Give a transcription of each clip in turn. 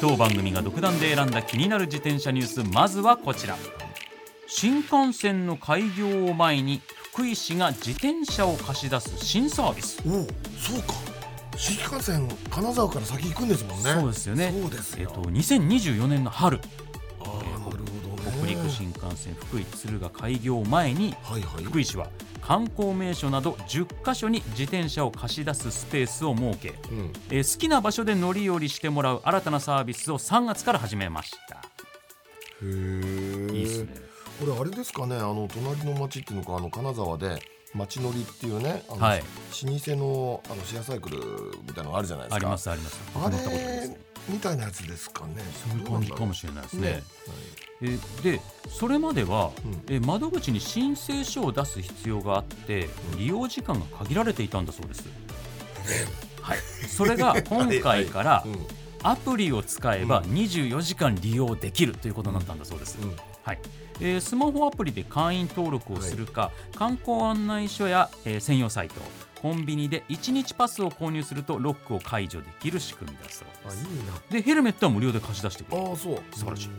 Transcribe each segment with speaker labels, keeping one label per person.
Speaker 1: 当番組が独断で選んだ気になる自転車ニュース。まずはこちら。新幹線の開業を前に福井市が自転車を貸し出す新サービス。
Speaker 2: おおそうか。新幹線金沢から先行くんですもんね。
Speaker 1: そうですよね。
Speaker 2: そうですよ。
Speaker 1: えっと2024年の春。
Speaker 2: あーなるほどね。
Speaker 1: 北陸新幹線福井敦賀開業前に
Speaker 2: はいはい。
Speaker 1: 福井市は観光名所など10カ所に自転車を貸し出すスペースを設け
Speaker 2: うん。
Speaker 1: えー好きな場所で乗り降りしてもらう新たなサービスを3月から始めました。
Speaker 2: へえ
Speaker 1: いいですね。
Speaker 2: これあれですかねあの隣の町っていうのかあの金沢で町乗りっていうねあの、
Speaker 1: はい。
Speaker 2: 老舗のあのシェアサイクルみたいなのがあるじゃないですか。
Speaker 1: ありますあります。
Speaker 2: あ
Speaker 1: 乗ったことないです
Speaker 2: れみたいなやつですかね。
Speaker 1: そういう感じかもしれないですね。
Speaker 2: ね
Speaker 1: えーでそれまでは、
Speaker 2: うん。
Speaker 1: えー窓口に申請書を出す必要があって利用時間が限られていたんだそうです、はい、それが今回から
Speaker 2: うん。
Speaker 1: アプリを使えば
Speaker 2: うん。
Speaker 1: 24時間利用できるということになったんだそうです、
Speaker 2: うん。
Speaker 1: はい。えースマホアプリで会員登録をするか、観光案内所や、えー専用サイトコンビニで1日パスを購入するとロックを解除できる仕組みだそう
Speaker 2: あいい
Speaker 1: ですでヘルメットは無料で貸し出してくれる。
Speaker 2: なああそう。
Speaker 1: 素晴らしい。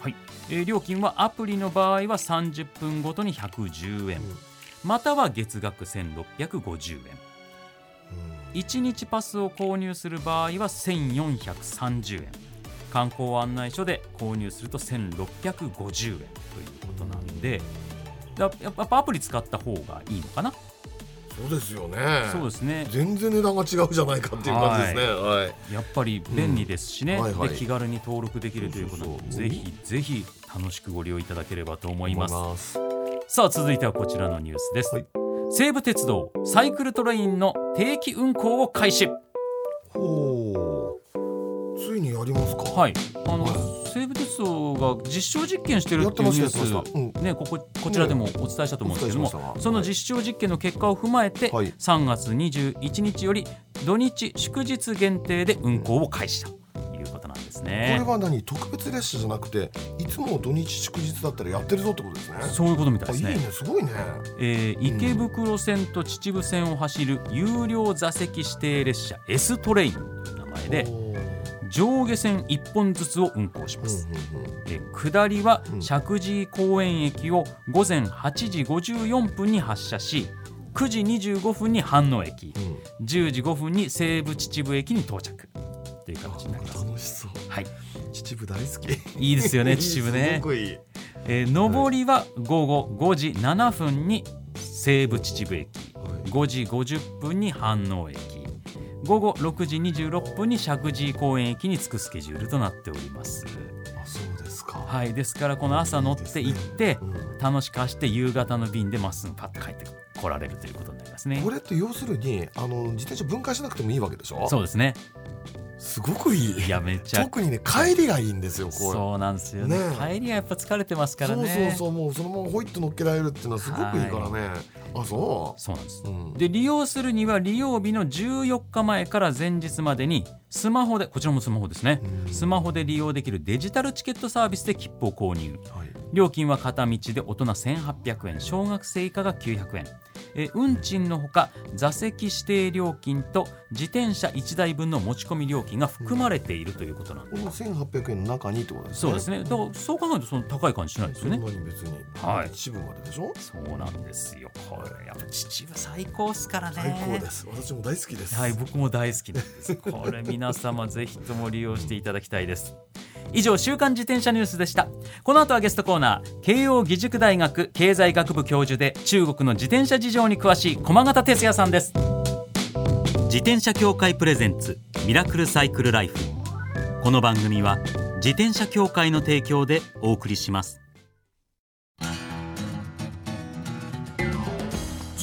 Speaker 1: はい。えー料金はアプリの場合は30分ごとに110円、
Speaker 2: うん。
Speaker 1: または月額1650円。1日パスを購入する場合は1430円。観光案内所で購入すると1650円ということなんで。だやっぱアプリ使った方がいいのかな、
Speaker 2: そうですよね。
Speaker 1: そうですね。
Speaker 2: 全然値段が違うじゃないかっていう感じですね。はい。
Speaker 1: やっぱり便利ですしね、
Speaker 2: うん。はいはい。
Speaker 1: で気軽に登録できるということで
Speaker 2: そうそうそう。
Speaker 1: ぜひぜひ楽しくご利用いただければと思います。
Speaker 2: 思います。
Speaker 1: さあ続いてはこちらのニュースです、
Speaker 2: はい。
Speaker 1: 西武鉄道サイクルトレインの定期運行を開始。
Speaker 2: ほうついにやりますか。
Speaker 1: はい。あの、
Speaker 2: は
Speaker 1: 西武鉄道が実証実験してる
Speaker 2: やって
Speaker 1: いうニュースねこここちらでもお伝えしたと思うんですけども、その実証実験の結果を踏まえて、
Speaker 2: はい。
Speaker 1: 3月21日より土日祝日限定で運行を開始ということなんです
Speaker 2: これ
Speaker 1: ね。
Speaker 2: は何特別列車じゃなくていつも土日祝日だったらやってるぞってことですね。
Speaker 1: そういうことみたいですね。
Speaker 2: ね。すごいね。
Speaker 1: えー池袋線と秩父線を走る有料座席指定列車 S トレインという名前で上下線1本ずつを運行します。
Speaker 2: うんうんうん。
Speaker 1: えー下りは
Speaker 2: うん。
Speaker 1: 石神井公園駅を午前8時54分に発車し9時25分に飯能駅
Speaker 2: うん。
Speaker 1: 10時5分に西武秩父駅に到着。という形になります。
Speaker 2: 楽しそう。
Speaker 1: はい、
Speaker 2: 秩父大好き。
Speaker 1: いいですよね 秩父ね。
Speaker 2: す
Speaker 1: えー上りは午後5時7分に西武秩父駅
Speaker 2: はい。
Speaker 1: 5時50分に飯能駅午後6時26分に石神井公園駅に着くスケジュールとなっております。
Speaker 2: あそうですか。
Speaker 1: はい、ですからこの朝乗って行って
Speaker 2: うん。
Speaker 1: 楽しく走って夕方の便でまっすぐパッと帰って来られるということになりますね。
Speaker 2: こ。れって要するにあの自転車分解しなくてもいいわけでしょ？
Speaker 1: そうですね。
Speaker 2: すごくいい。
Speaker 1: いやめっちゃ。
Speaker 2: 特にね帰りがいいんですよ
Speaker 1: そうなんですよね。
Speaker 2: ね
Speaker 1: 帰りはやっぱ疲れてますからね。
Speaker 2: そうそうそうもうそのままホイッと乗っけられるっていうのはすごくいいからね、あそ
Speaker 1: そうなんです。
Speaker 2: う、うん、
Speaker 1: で利用するには利用日の14日前から前日までにスマホでこちらもスマホですね、
Speaker 2: うん。
Speaker 1: スマホで利用できるデジタルチケットサービスで切符を購入。
Speaker 2: はい。
Speaker 1: 料金は片道で大人1800円小学生以下が900円。え運賃のほか座席指定料金と自転車1台分の持ち込み料金が含まれているということなんで
Speaker 2: この1800円の中にってことですね。
Speaker 1: そうですね。だからそう考えるとその高い感じしないですよね
Speaker 2: 別に、
Speaker 1: はい。
Speaker 2: 一部まででしょ？
Speaker 1: そうなんですよ。これやっぱ秩父最高っすからね。
Speaker 2: 最高です。私も大好きです。
Speaker 1: はい、僕も大好きなんです。これ皆様ぜひとも利用していただきたいです。以上週刊自転車ニュースでした。この後はゲストコーナー慶應義塾大学経済学部教授で中国の自転車事情に詳しい駒形哲也さんです。自転車協会プレゼンツミラクルサイクルライフ。この番組は自転車協会の提供でお送りします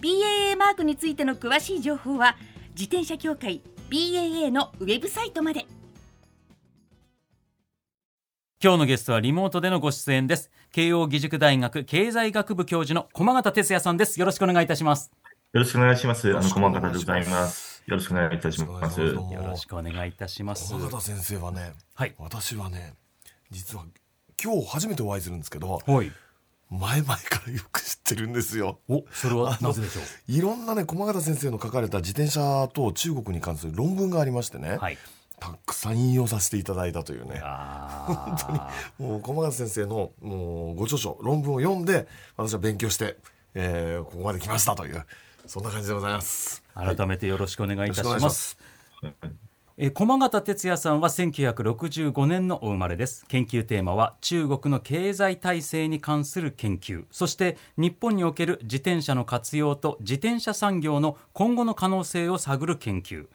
Speaker 3: BAA マークについての詳しい情報は自転車協会 BAA のウェブサイトまで。
Speaker 1: 今日のゲストはリモートでのご出演です。慶応義塾大学経済学部教授の駒形哲也さんです。よろしくお願いいたします。
Speaker 4: よろしくお願いします。あの駒形でございます。よろしくお願いいたします。
Speaker 1: よろしくお願いいたします。
Speaker 2: 駒形先生はね、
Speaker 1: はい、
Speaker 2: 私はね実は今日初めてお会いするんですけど、
Speaker 1: はい、
Speaker 2: 前々からよく知ってるんですよ。
Speaker 1: お、それはなぜでしょう？
Speaker 2: いろんなね駒形先生の書かれた自転車と中国に関する論文がありましてね。
Speaker 1: はい。
Speaker 2: たくさん引用させていただいたというね。本当にもう駒形先生のもうご著書論文を読んで私は勉強して、えー、ここまで来ましたというそんな感じでございます。
Speaker 1: 改めてよろしくお願いいたします。
Speaker 2: ます
Speaker 1: え駒形哲也さんは1965年のお生まれです。研究テーマは中国の経済体制に関する研究。そして日本における自転車の活用と自転車産業の今後の可能性を探る研究。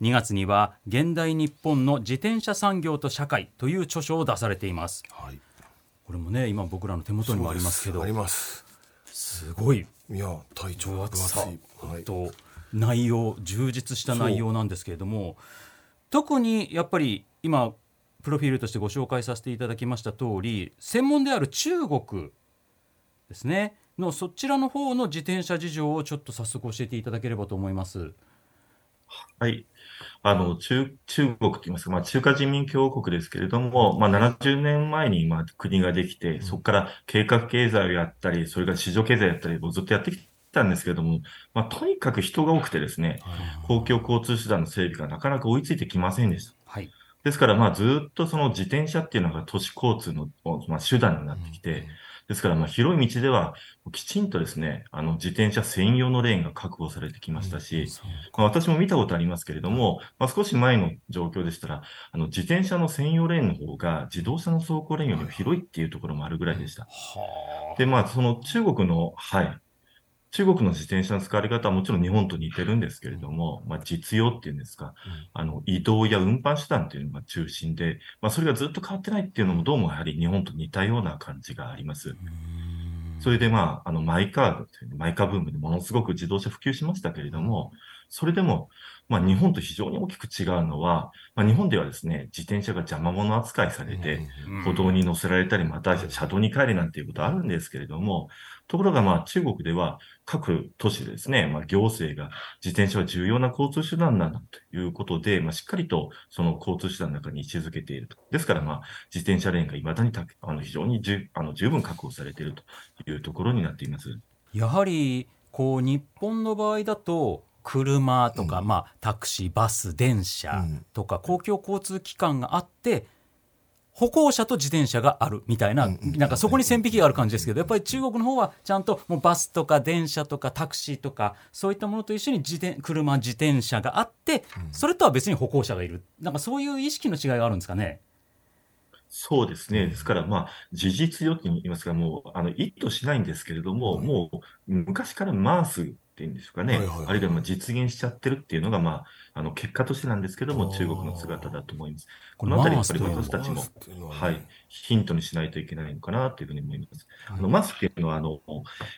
Speaker 1: 2月には現代日本の自転車産業と社会という著書を出されています、
Speaker 2: はい、
Speaker 1: これもね今僕らの手元にもありますけど。
Speaker 2: あります。
Speaker 1: すごい。
Speaker 2: いや体調
Speaker 1: 分厚さ
Speaker 2: はい、
Speaker 1: と内容充実した内容なんですけれども特にやっぱり今プロフィールとしてご紹介させていただきました通り専門である中国ですねのそちらの方の自転車事情をちょっと早速教えていただければと思います。
Speaker 4: はい。あの、中、中国と言いますか、まあ、中華人民共和国ですけれども、まあ、70年前に、まあ、国ができて、そこから計画経済をやったり、それから市場経済やったりをずっとやってきたんですけれども、まあ、とにかく人が多くてですね、公共交通手段の整備がなかなか追いついてきませんでした。
Speaker 1: はい。
Speaker 4: ですから、まあ、ずっとその自転車っていうのが都市交通の、まあ、手段になってきて、ですから、まあ、広い道では、きちんとですね、あの、自転車専用のレーンが確保されてきましたし、まあ、私も見たことありますけれども、まあ、少し前の状況でしたら、あの、自転車の専用レーンの方が自動車の走行レーンよりも広いっていうところもあるぐらいでした。で、まあ、その中国の、はい。中国の自転車の使われ方はもちろん日本と似てるんですけれども、まあ、実用っていうんですか、あの、移動や運搬手段っていうのが中心で、まあ、それがずっと変わってないっていうのもどうもやはり日本と似たような感じがあります。それでまあ、あの、マイカード、マイカーブームでものすごく自動車普及しましたけれども、それでも、まあ日本と非常に大きく違うのは、まあ日本ではですね、自転車が邪魔者扱いされて、歩道に乗せられたり、また車道に帰れなんていうことあるんですけれども、ところがまあ中国では各都市でですね、まあ行政が自転車は重要な交通手段なんだということで、まあしっかりとその交通手段の中に位置づけていると。ですからまあ自転車レーンが未だにたあの非常にじゅあの十分確保されているというところになっています。
Speaker 1: やはりこう日本の場合だと車とか、
Speaker 2: うん。
Speaker 1: まあ、タクシーバス電車とか、公共交通機関があって歩行者と自転車があるみたいな、なんかそこに線引きがある感じですけどやっぱり中国の方はちゃんともうバスとか電車とかタクシーとかそういったものと一緒に自転車自転車があってそれとは別に歩行者がいる。なんかそういう意識の違いがあるんですかね？
Speaker 4: そうですね。ですから、まあ、事実よって言いますか、もう、あの、意図しないんですけれども、
Speaker 2: はい
Speaker 4: もう、昔からマースっていうんですかね、
Speaker 2: はいはいはい。
Speaker 4: あるいはまあ実現しちゃってるっていうのが、まあ、あの、結果としてなんですけども、中国の姿だと思います。
Speaker 1: この
Speaker 4: あたり、やっぱり私たちも
Speaker 2: は
Speaker 4: い、ヒントにしないといけないのかなというふうに思います。
Speaker 1: はい。
Speaker 4: あのマスっていうのは、あの、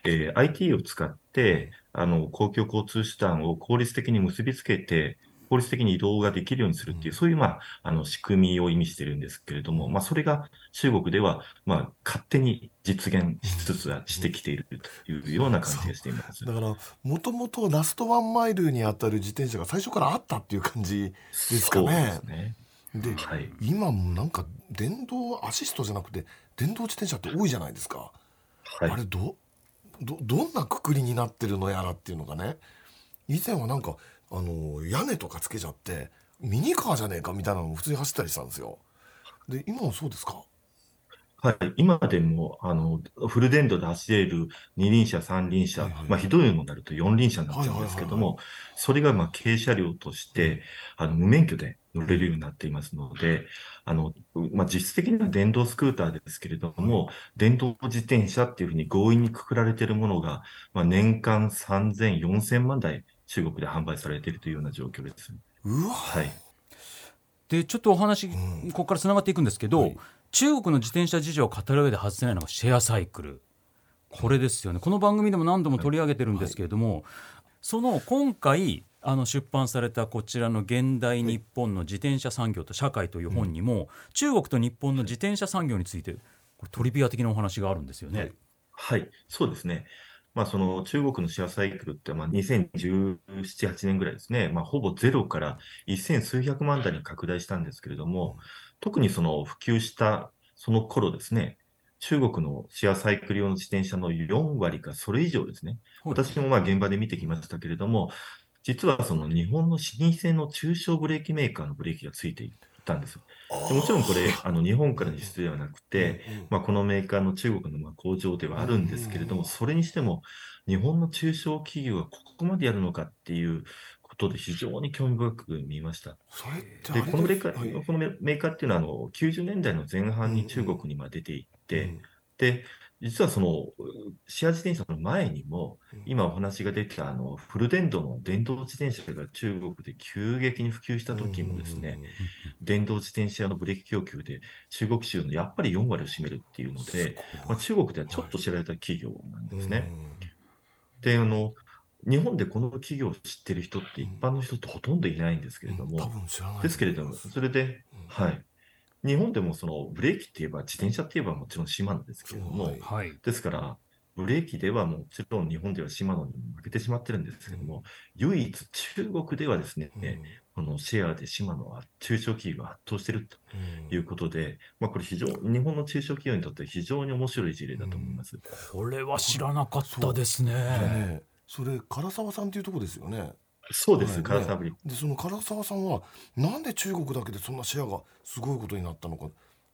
Speaker 4: えー IT を使って、あの、公共交通手段を効率的に結びつけて、効率的に移動ができるようにするっていう、
Speaker 2: うん。
Speaker 4: そういう、まあ、あの、仕組みを意味してるんですけれども、まあ、それが中国では、まあ、勝手に実現しつつはしてきているというような感じがしています。
Speaker 2: だからもともとラストワンマイルに当たる自転車が最初からあったっていう感じですかね。
Speaker 4: ですね。
Speaker 2: で
Speaker 4: はい。
Speaker 2: 今もなんか電動アシストじゃなくて電動自転車って多いじゃないですか。あれどどどんなくくりになってるのやらっていうのがね。以前はなんかあの屋根とかつけちゃってミニカーじゃねえかみたいなのも普通に走ったりしたんですよ。で今もそうですか？
Speaker 4: はい、今でもあのフル電動で走れる二輪車、三輪車、
Speaker 2: はいはい。
Speaker 4: まあ、ひどいのになると四輪車になっちゃうんですけど
Speaker 2: はいはい
Speaker 4: も、それがまあ軽車両としてあの無免許で乗れるようになっていますので、あのまあ、実質的には電動スクーターですけれども、電動自転車っていうふうに強引にくくられているものが、まあ、年間3000、4000万台、中国で販売されているというような状況です。
Speaker 2: うわ。
Speaker 4: はい。
Speaker 1: でちょっとお話、
Speaker 2: ん。
Speaker 1: ここからつながっていくんですけど、
Speaker 2: はい。
Speaker 1: 中国の自転車事情を語る上で外せないのがシェアサイクル。これですよね。この番組でも何度も取り上げてるんですけれども、その今回あの出版されたこちらの「現代日本の自転車産業と社会」という本にも、中国と日本の自転車産業についてトリビア的なお話があるんですよね。
Speaker 2: はい。
Speaker 4: はい、そうですね。まあ、その中国のシェアサイクルって、まあ、2017、8年ぐらいですね、まあ、ほぼゼロから一千数百万台に拡大したんですけれども、特にその普及したその頃ですね、中国のシェアサイクル用の自転車の4割かそれ以上ですね、
Speaker 1: はい
Speaker 4: 私もまあ現場で見てきましたけれども、実はその日本の老舗の中小ブレーキメーカーのブレーキがついていたんです。でもちろんこれ、あの日本からの輸出ではなくて、まあ、このメーカーの中国のまあ工場ではあるんですけれども、それにしても、日本の中小企業がここまでやるのかっていうことで、非常に興味深く見ました。で、
Speaker 2: れ
Speaker 4: このメーカ
Speaker 2: はい。
Speaker 4: ーこのメメーカーっていうのはあの、90年代の前半に中国にまあ出ていって、で、実はその、シェア自転車の前にも、今お話が出てたあのフル電動の電動自転車が中国で急激に普及した時もですね、電動自転車のブレーキ供給で中国市場のやっぱり4割を占めるっていうので、まあ、中国ではちょっと知られた企業なんですね。で、あの、日本でこの企業を知ってる人って一般の人ってほとんどいないんですけれども、ですけれども、それで、はい。日本でもそのブレーキって言えば、自転車って言えばもちろんシマノですけれども、
Speaker 2: はい
Speaker 1: はい。
Speaker 4: ですから、ブレーキではもちろん日本ではシマノに負けてしまってるんですけども、唯一中国ではですね、このシェアでシマノは中小企業が圧倒しているということで、まあ、これ非常に日本の中小企業にとって非常に面白い事例だと思います。
Speaker 1: これは知らなかったですね。
Speaker 2: ねそれ唐沢さんっていうとこですよね
Speaker 4: そうです、
Speaker 2: はい
Speaker 4: 唐沢
Speaker 2: でその唐沢さんはなんで中国だけでそんなシェアがすごいことになったのか。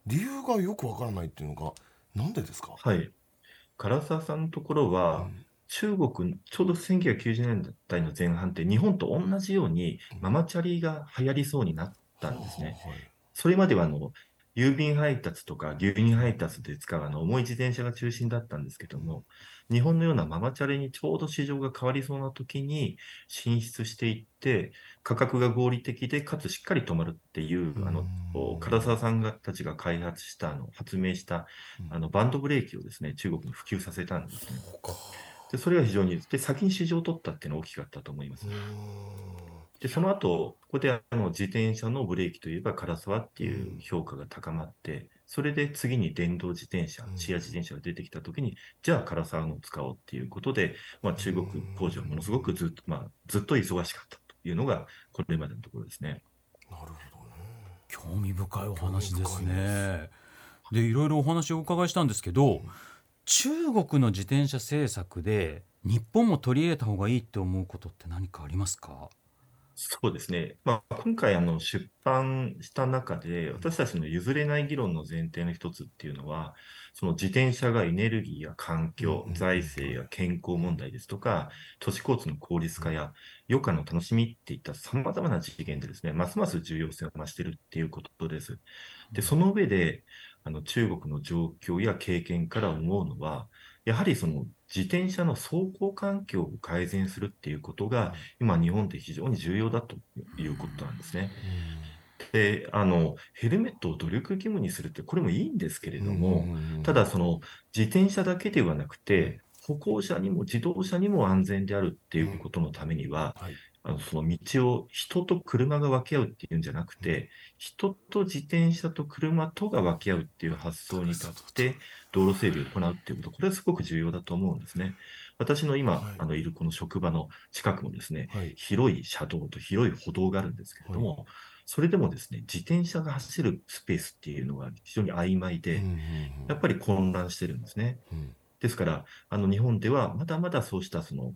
Speaker 2: 理由がよくわからないっていうのがなんでですか、
Speaker 4: はい。唐沢さんのところは、中国、ちょうど1990年代の前半って日本と同じようにママチャリが流行りそうになったんですね。
Speaker 2: はい。
Speaker 4: それまではあの郵便配達とか牛乳配達で使うあの重い自転車が中心だったんですけども、日本のようなママチャリにちょうど市場が変わりそうな時に進出していって、価格が合理的で、かつしっかり止まるっていう、あの、
Speaker 2: うん
Speaker 4: 唐沢さんがたちが開発した、あの発明したあのバンドブレーキをですね、中国に普及させたんですね。で、それが非常に、で、先に市場を取ったっていうのは大きかったと思います。で、その後、ここであの自転車のブレーキといえば唐沢っていう評価が高まって、それで次に電動自転車
Speaker 2: う、ん。
Speaker 4: シェア自転車が出てきたときに、じゃあ唐沢のを使おうっていうことで、まあ、中国工場はものすごくずっと、まあ、ずっと忙しかったというのが、これまでのところですね。
Speaker 2: なるほどね。
Speaker 1: 興味深いお話ですね。でいろいろお話をお伺いしたんですけど中国の自転車政策で日本も取り入れた方がいいって思うことって何かありますか？
Speaker 4: そうですね。まあ、今回あの出版した中で、私たちの譲れない議論の前提の一つっていうのは、その自転車がエネルギーや環境財政や健康問題ですとか、都市交通の効率化や余暇の楽しみっていった様々な次元でですね、ますます重要性を増しているっていうことです。で、その上で、あの中国の状況や経験から思うのは、やはりその自転車の走行環境を改善するっていうことが、今日本で非常に重要だということなんですね。で、あの、ヘルメットを努力義務にするって、これもいいんですけれども、ただその自転車だけではなくて、歩行者にも自動車にも安全であるっていうことのためには、
Speaker 2: はい
Speaker 4: あのその道を人と車が分け合うっていうんじゃなくて、人と自転車と車とが分け合うっていう発想に立って、道路整備を行うっていうこと、これはすごく重要だと思うんですね。私の今、
Speaker 2: はい。
Speaker 4: あのいるこの職場の近くもですね、
Speaker 2: はい。
Speaker 4: 広い車道と広い歩道があるんですけれども、それでもですね、自転車が走るスペースっていうのが非常に曖昧で、やっぱり混乱してるんですね。
Speaker 2: うん。
Speaker 4: ですから、あの日本ではまだまだそうしたその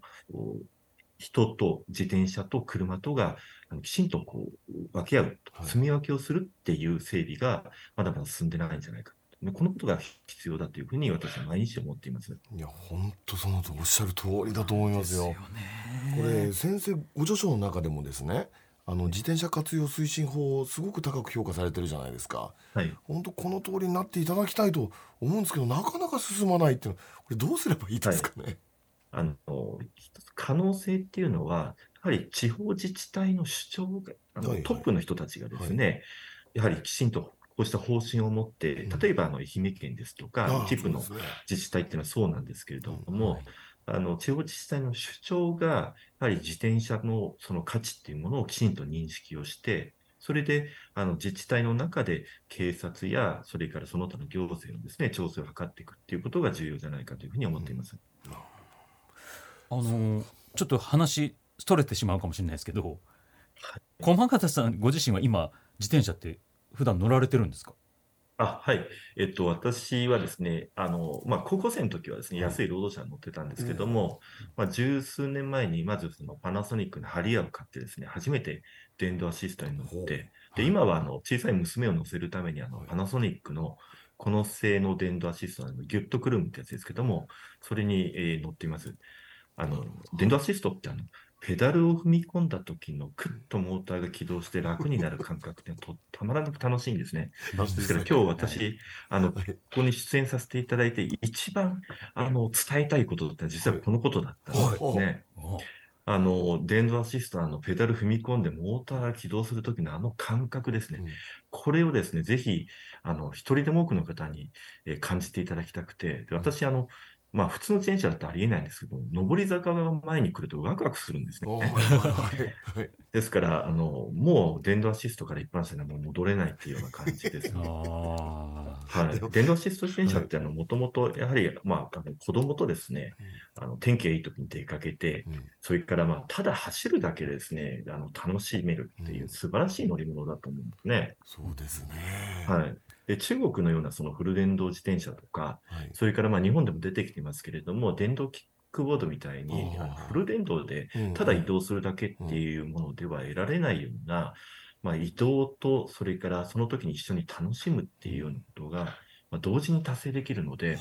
Speaker 4: 人と自転車と車とがきちんとこう分け合う、住み分けをするっていう整備がまだまだ進んでないんじゃないか。このことが必要だというふうに私は毎日思っています。
Speaker 2: いや、本当そのおっしゃる通りだと思いますよ。これ先生ご著書の中でもですね、あの自転車活用推進法をすごく高く評価されてるじゃないですか。
Speaker 4: はい。
Speaker 2: 本当この通りになっていただきたいと思うんですけど、なかなか進まないっていうのはこれどうすればいいですかね？
Speaker 4: はい、あの可能性っていうのはやはり地方自治体の主張があの、はいはい、トップの人たちがですね、はい、やはりきちんとこうした方針を持って、例えばあの愛媛県ですとか、一部の自治体っていうのはそうなんですけれども、あの地方自治体の主張が、やはり自転車のその価値っていうものをきちんと認識をして、それであの自治体の中で警察や、それからその他の行政のですね調整を図っていくっていうことが重要じゃないかというふうに思っています。うん、
Speaker 1: あのちょっと話、ストレてしまうかもしれないですけど、はい、駒形さんご自身は今、自転車って普段乗られてるんですか？
Speaker 4: あ、はい。えっと、私はですね、あの、まあ、高校生の時はですね、安い労働者に乗ってたんですけども、まあ、十数年前に、まずそのパナソニックのハリアを買ってですね、初めて電動アシストに乗って、で、今はあの、小さい娘を乗せるために、あの、パナソニックのこの製の電動アシストのギュッとくるむってやつですけども、それに、えー乗っています。あの、電動アシストってあの、ペダルを踏み込んだ時のクッとモーターが起動して楽になる感覚ってとたまらなく楽しいんですね。ですから今日私、あの、ここに出演させていただいて一番あの伝えたいことって実はこのことだったんですね。あの、電動アシストのペダル踏み込んでモーターが起動するときのあの感覚ですね。これをですね、ぜひ、あの、一人でも多くの方に、え感じていただきたくて、私、あの、まあ普通の自転車だとありえないんですけど、上り坂が前に来るとワクワクするんですね。ですから、あの、もう電動アシストから一般車にはもう戻れないっていうような感じですね。はい、電動アシスト自転車ってもともとやはり、まあ、あの子供とですね、あの天気がいい時に出かけて、それからまあただ走るだけでですね、あの楽しめるっていう素晴らしい乗り物だと思うんですね。
Speaker 2: そうですね。
Speaker 4: はい。で中国のようなそのフル電動自転車とか、はい、それからまあ日本でも出てきてますけれども、電動キックボードみたいにフル電動でただ移動するだけっていうものでは得られないような、まあ、移動とそれからその時に一緒に楽しむっていうようなことが、まあ、同時に達成できるので、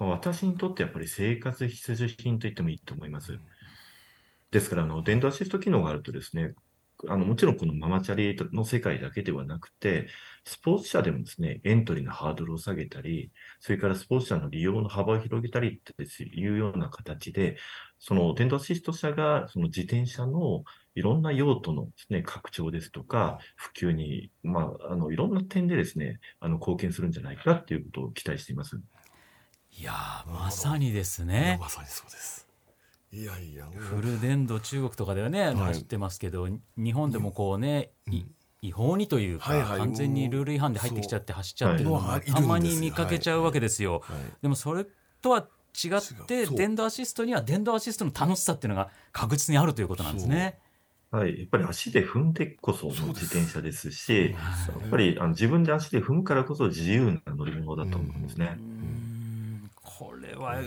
Speaker 4: まあ、私にとってやっぱり生活必需品と言ってもいいと思います。ですから、あの、電動アシスト機能があるとですね、あの、もちろんこのママチャリの世界だけではなくて、スポーツ車でもですね、エントリーのハードルを下げたり、それからスポーツ車の利用の幅を広げたりっていうような形で、その電動アシスト車がその自転車のいろんな用途のですね、拡張ですとか、普及に、まあ、あの、いろんな点でですね、あの、貢献するんじゃないかっていうことを期待しています。
Speaker 1: いやまさにですね。
Speaker 2: まさにそうです。いやいや
Speaker 1: フル電動中国とかではね、はい、走ってますけど日本でもこうね、うん、違法にというか、はいはい、完全にルール違反で入ってきちゃって走っちゃってるのがたまに見かけちゃうわけですよ。はい。はい、でもそれとは違って電動アシストには電動アシストの楽しさっていうのが確実にあるということなんですね。
Speaker 4: はい、やっぱり足で踏んでこその自転車ですし、すやっぱりあの自分で足で踏むからこそ自由な乗り物だと思うんですね。
Speaker 1: これは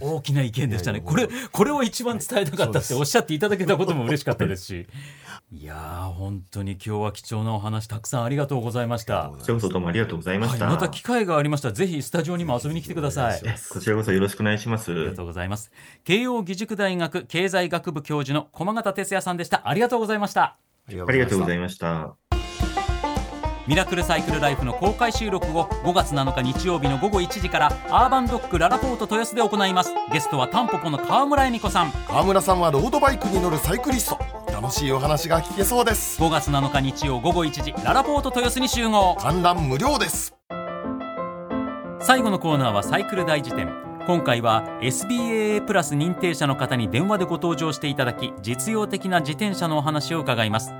Speaker 1: 大きな意見でしたね。これ、これを一番伝えたかったっておっしゃっていただけたことも嬉しかったですし。いや本当に今日は貴重なお話たくさんありがとうございました。
Speaker 4: こちらこそどうもありがとうございました。
Speaker 1: はい、また機会がありましたらぜひスタジオにも遊びに来てください。
Speaker 4: こちらこそよろしくお願いします。あ
Speaker 1: りがとうございます。慶應義塾大学経済学部教授の駒形哲也さんでした。ありがとうございました。
Speaker 4: ありがとうございました。
Speaker 1: ミラクルサイクルライフの公開収録を5月7日日曜日の午後1時からアーバンドックララポート豊洲で行います。ゲストはタンポポの川村恵美子さん。
Speaker 2: 川村さんはロードバイクに乗るサイクリスト。楽しいお話が聞けそうです。
Speaker 1: 5月7日日曜午後1時ララポート豊洲に集合
Speaker 2: 観覧無料です。
Speaker 1: 最後のコーナーはサイクル大辞典。今回は SBAA プラス認定者の方に電話でご登場していただき実用的な自転車のお話を伺います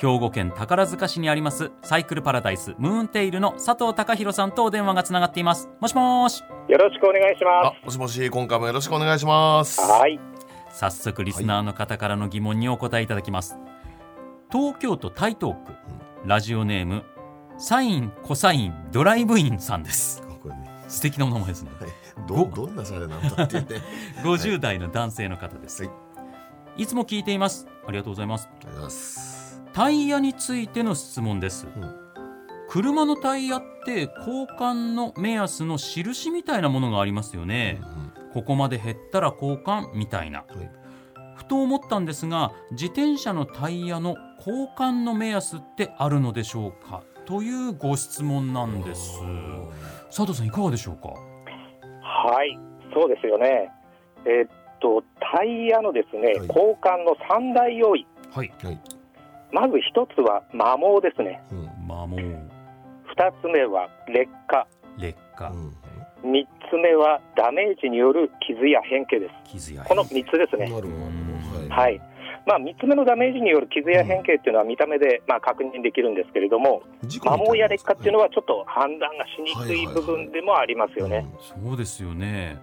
Speaker 1: 兵庫県宝塚市にありますサイクルパラダイスムーンテイルの佐藤隆弘さんとお電話がつながっています。もしもし。
Speaker 5: よろしくお願いします。
Speaker 2: もしもし今回もよろしくお願いします。
Speaker 5: はい。
Speaker 1: 早速リスナーの方からの疑問にお答えいただきます、はい、東京都台東区、うん、ラジオネームサインコサインドライブインさんです。素敵なお名前ですね、はい、
Speaker 2: どどんなシャレなんだっていうね。
Speaker 1: 50代の男性の方です、
Speaker 2: はい。
Speaker 1: い、つも聞いています。ありがとうございます。
Speaker 2: ありがとうございます
Speaker 1: タイヤについての質問です、
Speaker 2: うん。
Speaker 1: 車のタイヤって交換の目安の印みたいなものがありますよね、ここまで減ったら交換みたいな。
Speaker 2: うんはい。
Speaker 1: ふと思ったんですが自転車のタイヤの交換の目安ってあるのでしょうかというご質問なんです。佐藤さんいかがでしょうか？
Speaker 5: はい、そうですよね。えっと、タイヤのですね、
Speaker 2: はい。
Speaker 5: 交換の三大要因。
Speaker 1: はい。
Speaker 2: はい
Speaker 5: まず一つは摩耗ですね。
Speaker 2: うん
Speaker 1: まあもう
Speaker 5: 二つ目は劣化。
Speaker 1: 劣化、
Speaker 2: うん
Speaker 5: 三つ目はダメージによる傷や変形です。
Speaker 1: 傷や
Speaker 5: この三つですね。
Speaker 2: なるほどはい
Speaker 5: はい。まあ、三つ目のダメージによる傷や変形っていうのは見た目でまあ確認できるんですけれども、摩耗や劣化っていうの
Speaker 2: は
Speaker 5: はちょっと判断がしにくい部分でもありますよね。
Speaker 1: そうですよね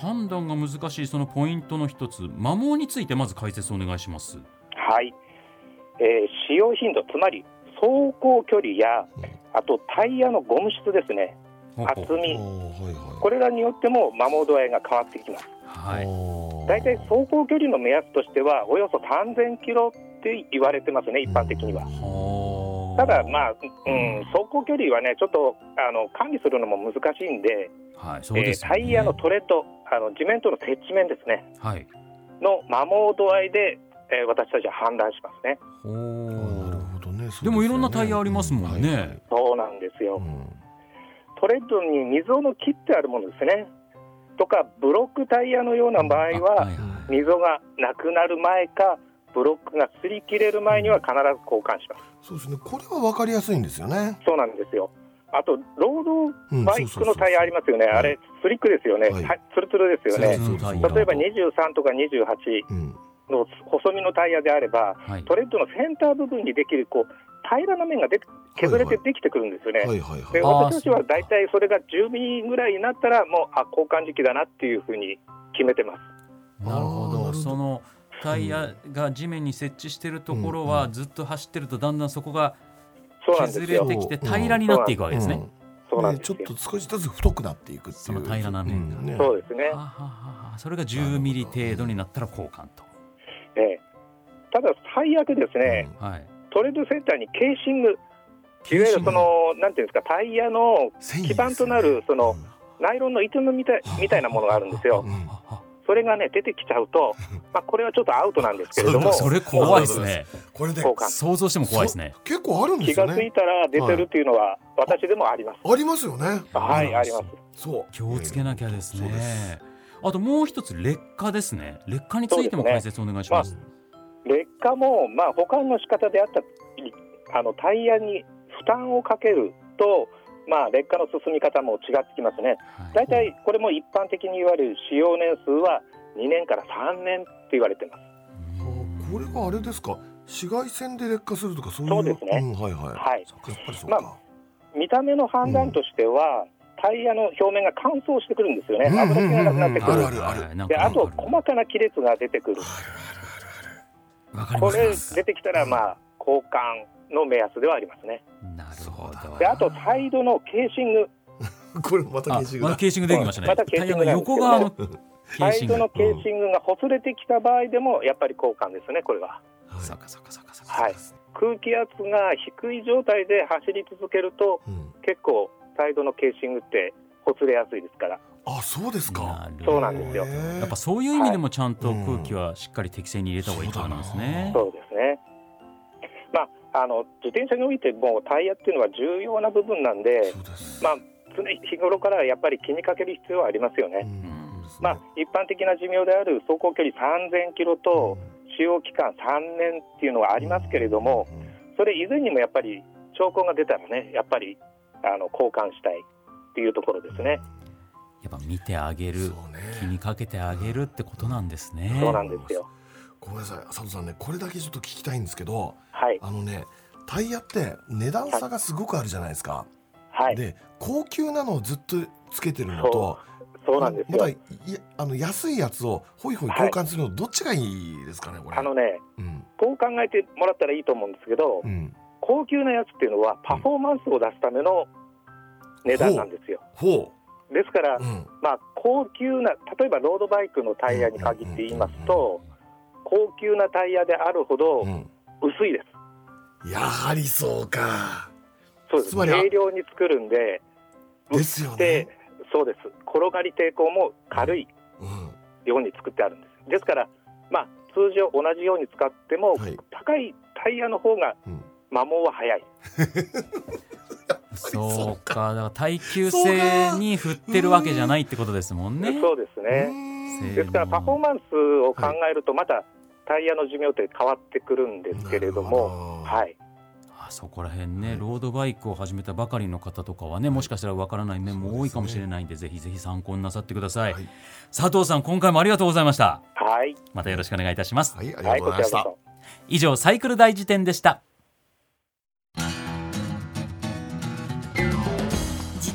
Speaker 1: 判断が難しいそのポイントの一つ摩耗についてまず解説お願いします
Speaker 5: はい、えー使用頻度、つまり走行距離や
Speaker 2: うん、
Speaker 5: あとタイヤのゴム質ですね、厚み、これらによっても摩耗度合いが変わってきます。
Speaker 1: はい。
Speaker 5: 大体走行距離の目安としては、およそ3000キロって言われてますね、一般的には。
Speaker 1: は
Speaker 5: ただ、まあ、うん、走行距離はね、ちょっとあの管理するのも難しいんで、
Speaker 1: はいそう
Speaker 5: えタイヤのトレッド、あの地面との接地面ですね、
Speaker 1: はい。
Speaker 5: の摩耗度合いで、えー私たちは判断しますね。
Speaker 1: ほ
Speaker 2: なる
Speaker 1: う
Speaker 2: ほどね
Speaker 1: でもいろんなタイヤありますもんね
Speaker 2: はいはい
Speaker 5: そうなんですよ。
Speaker 2: うん
Speaker 5: トレッドに溝の切ってあるものですね。とか、ブロックタイヤのような場合
Speaker 1: あ
Speaker 5: は、溝がなくなる前か、ブロックが擦り切れる前には必ず交換します。
Speaker 2: そうですねこれは分かりやすいんですよね
Speaker 5: そうなんですよ。あと、ロード
Speaker 2: うん
Speaker 5: バイクのタイヤありますよね。あれ、スリックですよね。
Speaker 2: はい
Speaker 5: はいツルツルですよね。例えば23とか28
Speaker 2: うん
Speaker 5: の細身のタイヤであれば、
Speaker 1: はい。
Speaker 5: トレッドのセンター部分にできるこう平らな面がで削れてできてくるんですよね。
Speaker 2: はいはいはい。
Speaker 5: で
Speaker 1: あー。
Speaker 5: 私たちは大体それが10ミリぐらいになったら、もうあ交換時期だなっていうふうに決めてます。
Speaker 1: なるほど。そのタイヤが地面に設置してるところはずっと走ってるとだんだんそこが
Speaker 5: そうなんです
Speaker 1: 削れ
Speaker 5: よ。
Speaker 1: てきて平らになっていくわけですね。
Speaker 5: そうなんですよ。
Speaker 2: ちょっと少しずつ太くなっていくっていう。
Speaker 1: その平らな面が
Speaker 2: うん。ね
Speaker 5: そうですね。
Speaker 1: は。ははは。それが10ミリ程度になったら交換と。
Speaker 5: ええただ最悪ですね、
Speaker 1: はい。
Speaker 5: トレードセンターにケーシング、いわゆるそのなんていうんですかタイヤの基盤となるそのナイロンの糸のみたいみたいなものがあるんですよ。
Speaker 2: うん
Speaker 5: それがね出てきちゃうと、まあこれはちょっとアウトなんですけれども、
Speaker 1: それ怖いですね。
Speaker 2: これで
Speaker 5: 交換
Speaker 1: 想像しても怖いですね。
Speaker 2: 結構あるんで
Speaker 5: 気
Speaker 2: すよね
Speaker 5: がついたら出てるっていうのは私でもあります。
Speaker 2: ありますよね
Speaker 5: はいあります。
Speaker 2: そう
Speaker 1: 気をつけなきゃですね。あともう一つ劣化ですね。劣化についても解説お願いします。
Speaker 5: 劣化も、まあ、保管の仕方であったりあのタイヤに負担をかけると、まあ、劣化の進み方も違ってきますね。
Speaker 1: はい。
Speaker 5: 大体これも一般的に言われる使用年数は2年から3年って言われてます。
Speaker 2: あこれはあれですか？紫外線で劣化するとかそういう？
Speaker 5: そうですね。
Speaker 2: んはいはい。
Speaker 5: はい、
Speaker 2: やっぱりそうか、
Speaker 5: ま見た目の判断としては、タイヤの表面が乾燥してくるんですよね。
Speaker 2: うん。
Speaker 5: 油気がなくなってくる。であと細かな亀裂が出てくる。
Speaker 1: わかり
Speaker 5: これ出てきたら、まあ、交換の目安ではありますね。
Speaker 1: なるほど。
Speaker 5: であとサイドのケーシング
Speaker 2: これまた
Speaker 1: あ
Speaker 2: ケーシングだ
Speaker 1: またケーシングできましたね。
Speaker 5: またケーシング
Speaker 1: タイヤの横側のケーシング。
Speaker 5: サイドのケーシングがほつれてきた場合でもやっぱり交換ですねこれは
Speaker 2: はい
Speaker 1: そうかそうかそうかそうか。
Speaker 5: はい空気圧が低い状態で走り続けると
Speaker 2: うん
Speaker 5: 結構サイドのケーシングってほつれやすいですから
Speaker 2: あそうですか。
Speaker 5: そうなんですよ。
Speaker 1: やっぱそういう意味でもちゃんと空気はしっかり適正に入れた方がいいとなんですね。
Speaker 5: そうですね。まああの自転車においてもタイヤっていうのは重要な部分なんで
Speaker 2: そうです。
Speaker 5: まあ常日頃からやっぱり気にかける必要はありますよね、
Speaker 2: うん
Speaker 5: まあ一般的な寿命である走行距離3000キロと使用期間3年っていうのはありますけれども、
Speaker 2: うん。
Speaker 5: それ以前にもやっぱり兆候が出たらね、やっぱりあの交換したいっていうところですね。
Speaker 1: やっぱ見てあげる
Speaker 2: ね。
Speaker 1: 気にかけてあげるってことなんですね。
Speaker 5: そうなんですよ。
Speaker 2: ごめんなさい。佐藤さんねこれだけちょっと聞きたいんですけど
Speaker 5: はい、
Speaker 2: あのねタイヤって値段差がすごくあるじゃないですか、
Speaker 5: はい、
Speaker 2: で高級なのをずっとつけてるのと
Speaker 5: そうなんですよ。
Speaker 2: まだいあの安いやつをホイホイ交換するのどっちがいいですかねこれ。
Speaker 5: あのね、
Speaker 2: うん。
Speaker 5: こう考えてもらったらいいと思うんですけど、
Speaker 2: うん。
Speaker 5: 高級なやつっていうのはパフォーマンスを出すための値段なんですよ。
Speaker 2: ほ
Speaker 5: ですから、
Speaker 2: うん。
Speaker 5: まあ、高級な例えばロードバイクのタイヤに限って言いますと、高級なタイヤであるほど
Speaker 2: うん。
Speaker 5: 薄いです。
Speaker 2: やはりそうか。
Speaker 5: そうです。
Speaker 2: つまり
Speaker 5: 軽量に作るんで、
Speaker 2: ですよね。
Speaker 5: でそうです。転がり抵抗も軽い
Speaker 2: うん。
Speaker 5: ように作ってあるんです。ですから、まあ、通常同じように使っても、
Speaker 2: はい。
Speaker 5: 高いタイヤの方が
Speaker 2: うん。
Speaker 5: 摩耗は早い。
Speaker 1: そうか。だから耐久性に振ってるわけじゃないってことですもんね。
Speaker 5: そうです
Speaker 2: う
Speaker 5: ね。
Speaker 2: ん
Speaker 5: ですからパフォーマンスを考えるとまたタイヤの寿命って変わってくるんですけれども、はい、
Speaker 1: あそこら辺ねロードバイクを始めたばかりの方とかはねもしかしたらわからない面も多いかもしれないんでぜひぜひ参考になさってください、
Speaker 2: はい。
Speaker 1: 佐藤さん今回もありがとうございました。
Speaker 5: はい、
Speaker 1: またよろしくお願いいたします。
Speaker 2: はいありが
Speaker 5: はい、
Speaker 2: とうございました。
Speaker 5: こちらこ
Speaker 1: 以上サイクル大辞典でした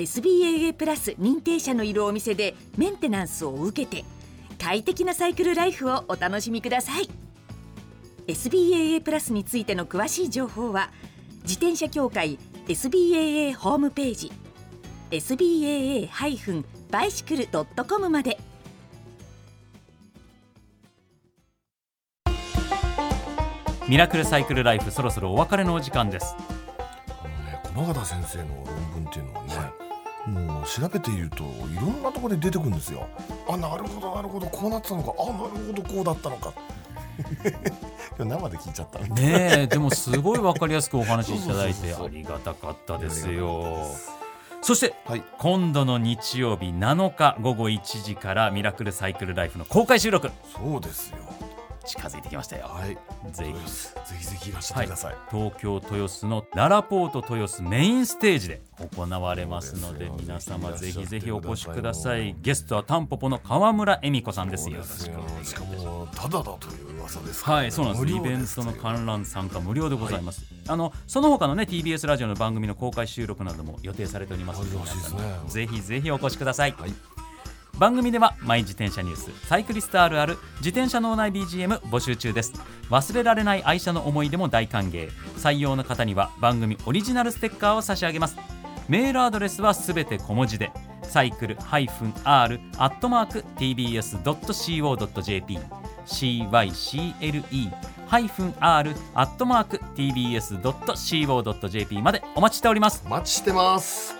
Speaker 3: SBAA プラス認定者のいるお店でメンテナンスを受けて快適なサイクルライフをお楽しみください。SBAA プラスについての詳しい情報は自転車協会 SBAA ホームページ SBAA-bicycle.com まで。
Speaker 1: ミラクルサイクルライフそろそろお別れのお時間です。
Speaker 2: あのね駒形先生の論文っていうのはね、もう調べているといろんなところで出てくるんですよ。あなるほどなるほど。こうなってたのか。あなるほどこうだったのか。生で聞いちゃった
Speaker 1: ねえでもすごいわかりやすくお話しいただいてありがたかったですよ。そして
Speaker 2: はい。
Speaker 1: 今度の日曜日7日午後1時からミラクルサイクルライフの公開収録。
Speaker 2: そうですよ
Speaker 1: 近づいてきましたよ。
Speaker 2: はい。
Speaker 1: ぜひ。
Speaker 2: ぜひぜひいらっしゃってください、
Speaker 1: 東京豊洲のララポート豊洲メインステージで行われますので皆様ぜひぜひお越し
Speaker 2: ください。
Speaker 1: ゲストはタンポポの川村恵美子さんですよ。
Speaker 2: そうですよしかもただだという噂ですから、
Speaker 1: はい、そうなんです。イ
Speaker 2: 無料
Speaker 1: ベントの観覧参加無料でございます。あのその他のね TBS ラジオの番組の公開収録なども予定されておりますので、
Speaker 2: ね。
Speaker 1: ぜひぜひお越しください。
Speaker 2: はい
Speaker 1: 番組ではマイ自転車ニュースサイクリストあるある自転車脳内 BGM 募集中です。忘れられない愛車の思い出も大歓迎。採用の方には番組オリジナルステッカーを差し上げます。メールアドレスはすべて小文字でサイクル -r アットマーク tbs.co.jp cycle -r アットマーク tbs.co.jp までお待ちしております。
Speaker 2: お待ちしてます。